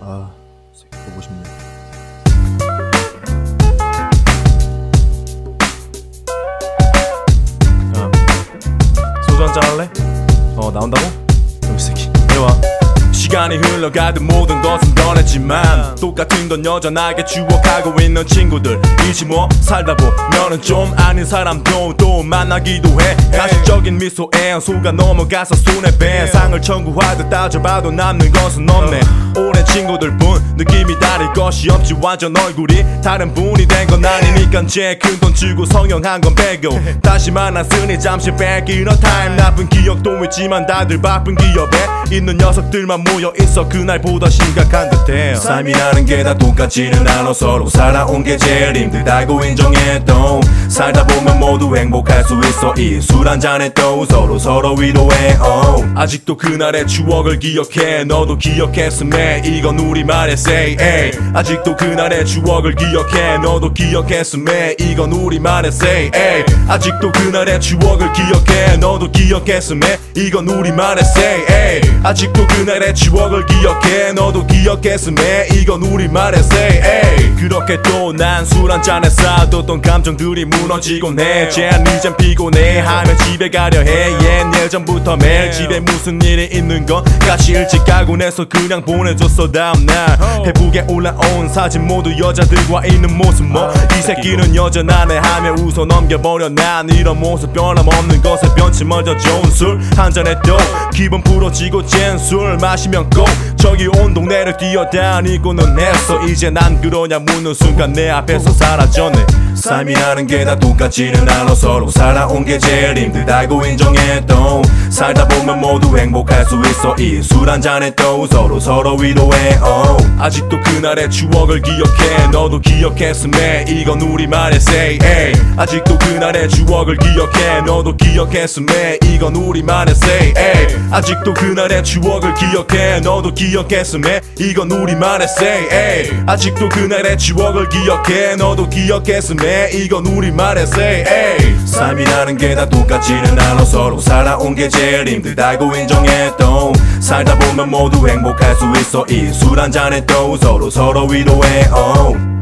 아, 새끼 보고 싶네. 야, 소주 한잔 할래? 어, 나온다고? 여기 새끼, 이리 와. 시간이 흘러가듯 모든 것은 변했지만 똑같은 건 여전하게 추억하고 있는 친구들 이지 뭐 살다 보면은 좀 아닌 사람도 또 만나기도 해. 가식적인 미소에 속아 넘어가서 손에 배 상을 청구하듯 따져봐도 남는 것은 없네. 오랜 친구들 뿐 느낌이 다를 것이 없지. 완전 얼굴이 다른 분이 된 건 아니니까 제 큰돈 주고 성형한 건 빼고. 다시 만났으니 잠시 뺏기는 타임. 나쁜 기억도 있지만 다들 바쁜 기업에 있는 녀석들만 모여 있어. 그날보다 심각한 듯해 삶이라는 게 다 똑같지는 않아 서로 살아온 게 제일 힘들다고 인정해도 살다 보면 모두 행복할 수 있어. 이 술 한 잔에 또 서로 서로 위로해 oh. 아직도 그날의 추억을 기억해. 너도 기억했음에 이건 우리말의 say hey. 아직도 그날의 추억을 기억해 너도 기억했음에 이건 우리말의 say hey. 아직도 그날의 추억을 기억해 너도 기억했음에 이건 우리말의 say hey. 아직도 그날의 추억을 기억해 너도 기억했음에 이건 우리말의 say hey. 그렇게 또 난 술 한 잔에 쌓아뒀던 감정들이 무너지곤 해. 쟤는 이젠 피곤해. 하며 집에 가려 해옛 예전부터 매일 집에 무슨 일이 있는 건 같이 일찍 가곤 해서 그냥 보내줬어 다음날. 페북에 올라온 사진 모두 여자들과 있는 모습 뭐. 이 새끼는 여전하네 하며 웃어 넘겨버려. 난 이런 모습 변함없는 것에 변치 먼저 좋은 술 한 잔에 또 기분 풀어지고 쟨술 마시면 꼭 저기 온 동네를 뛰어다니고는 했어. 이제 난 그러냐 묻는 순간 내 앞에서 사라졌네 삶이라는 게 다 똑같지는 않아 서로 살아온 게 제일 힘들다고 인정해도 살다 보면 모두 행복할 수 있어 이 술 한 잔에 또 서로 서로 위로해 oh. 아직도 그날의 추억을 기억해 너도 기억했음에 이건 우리말의 say hey. 아직도 그날의 추억을 기억해 너도 기억했음에 이건 우리말의 say hey. 아직도 그날의 추억을 기억해 너도 기억했음에 이건 우리말의 say hey. 아직도 그날의 추억 을 기억해. 너도 기억했음에 이건 우리말의 say hey. 삶이라는 게 다 똑같지는 않아. 서로 살아온 게 제일 힘들다고 인정해도 살다 보면 모두 행복할 수 있어. 이 술 한 잔에 또 서로 서로 위로해 oh.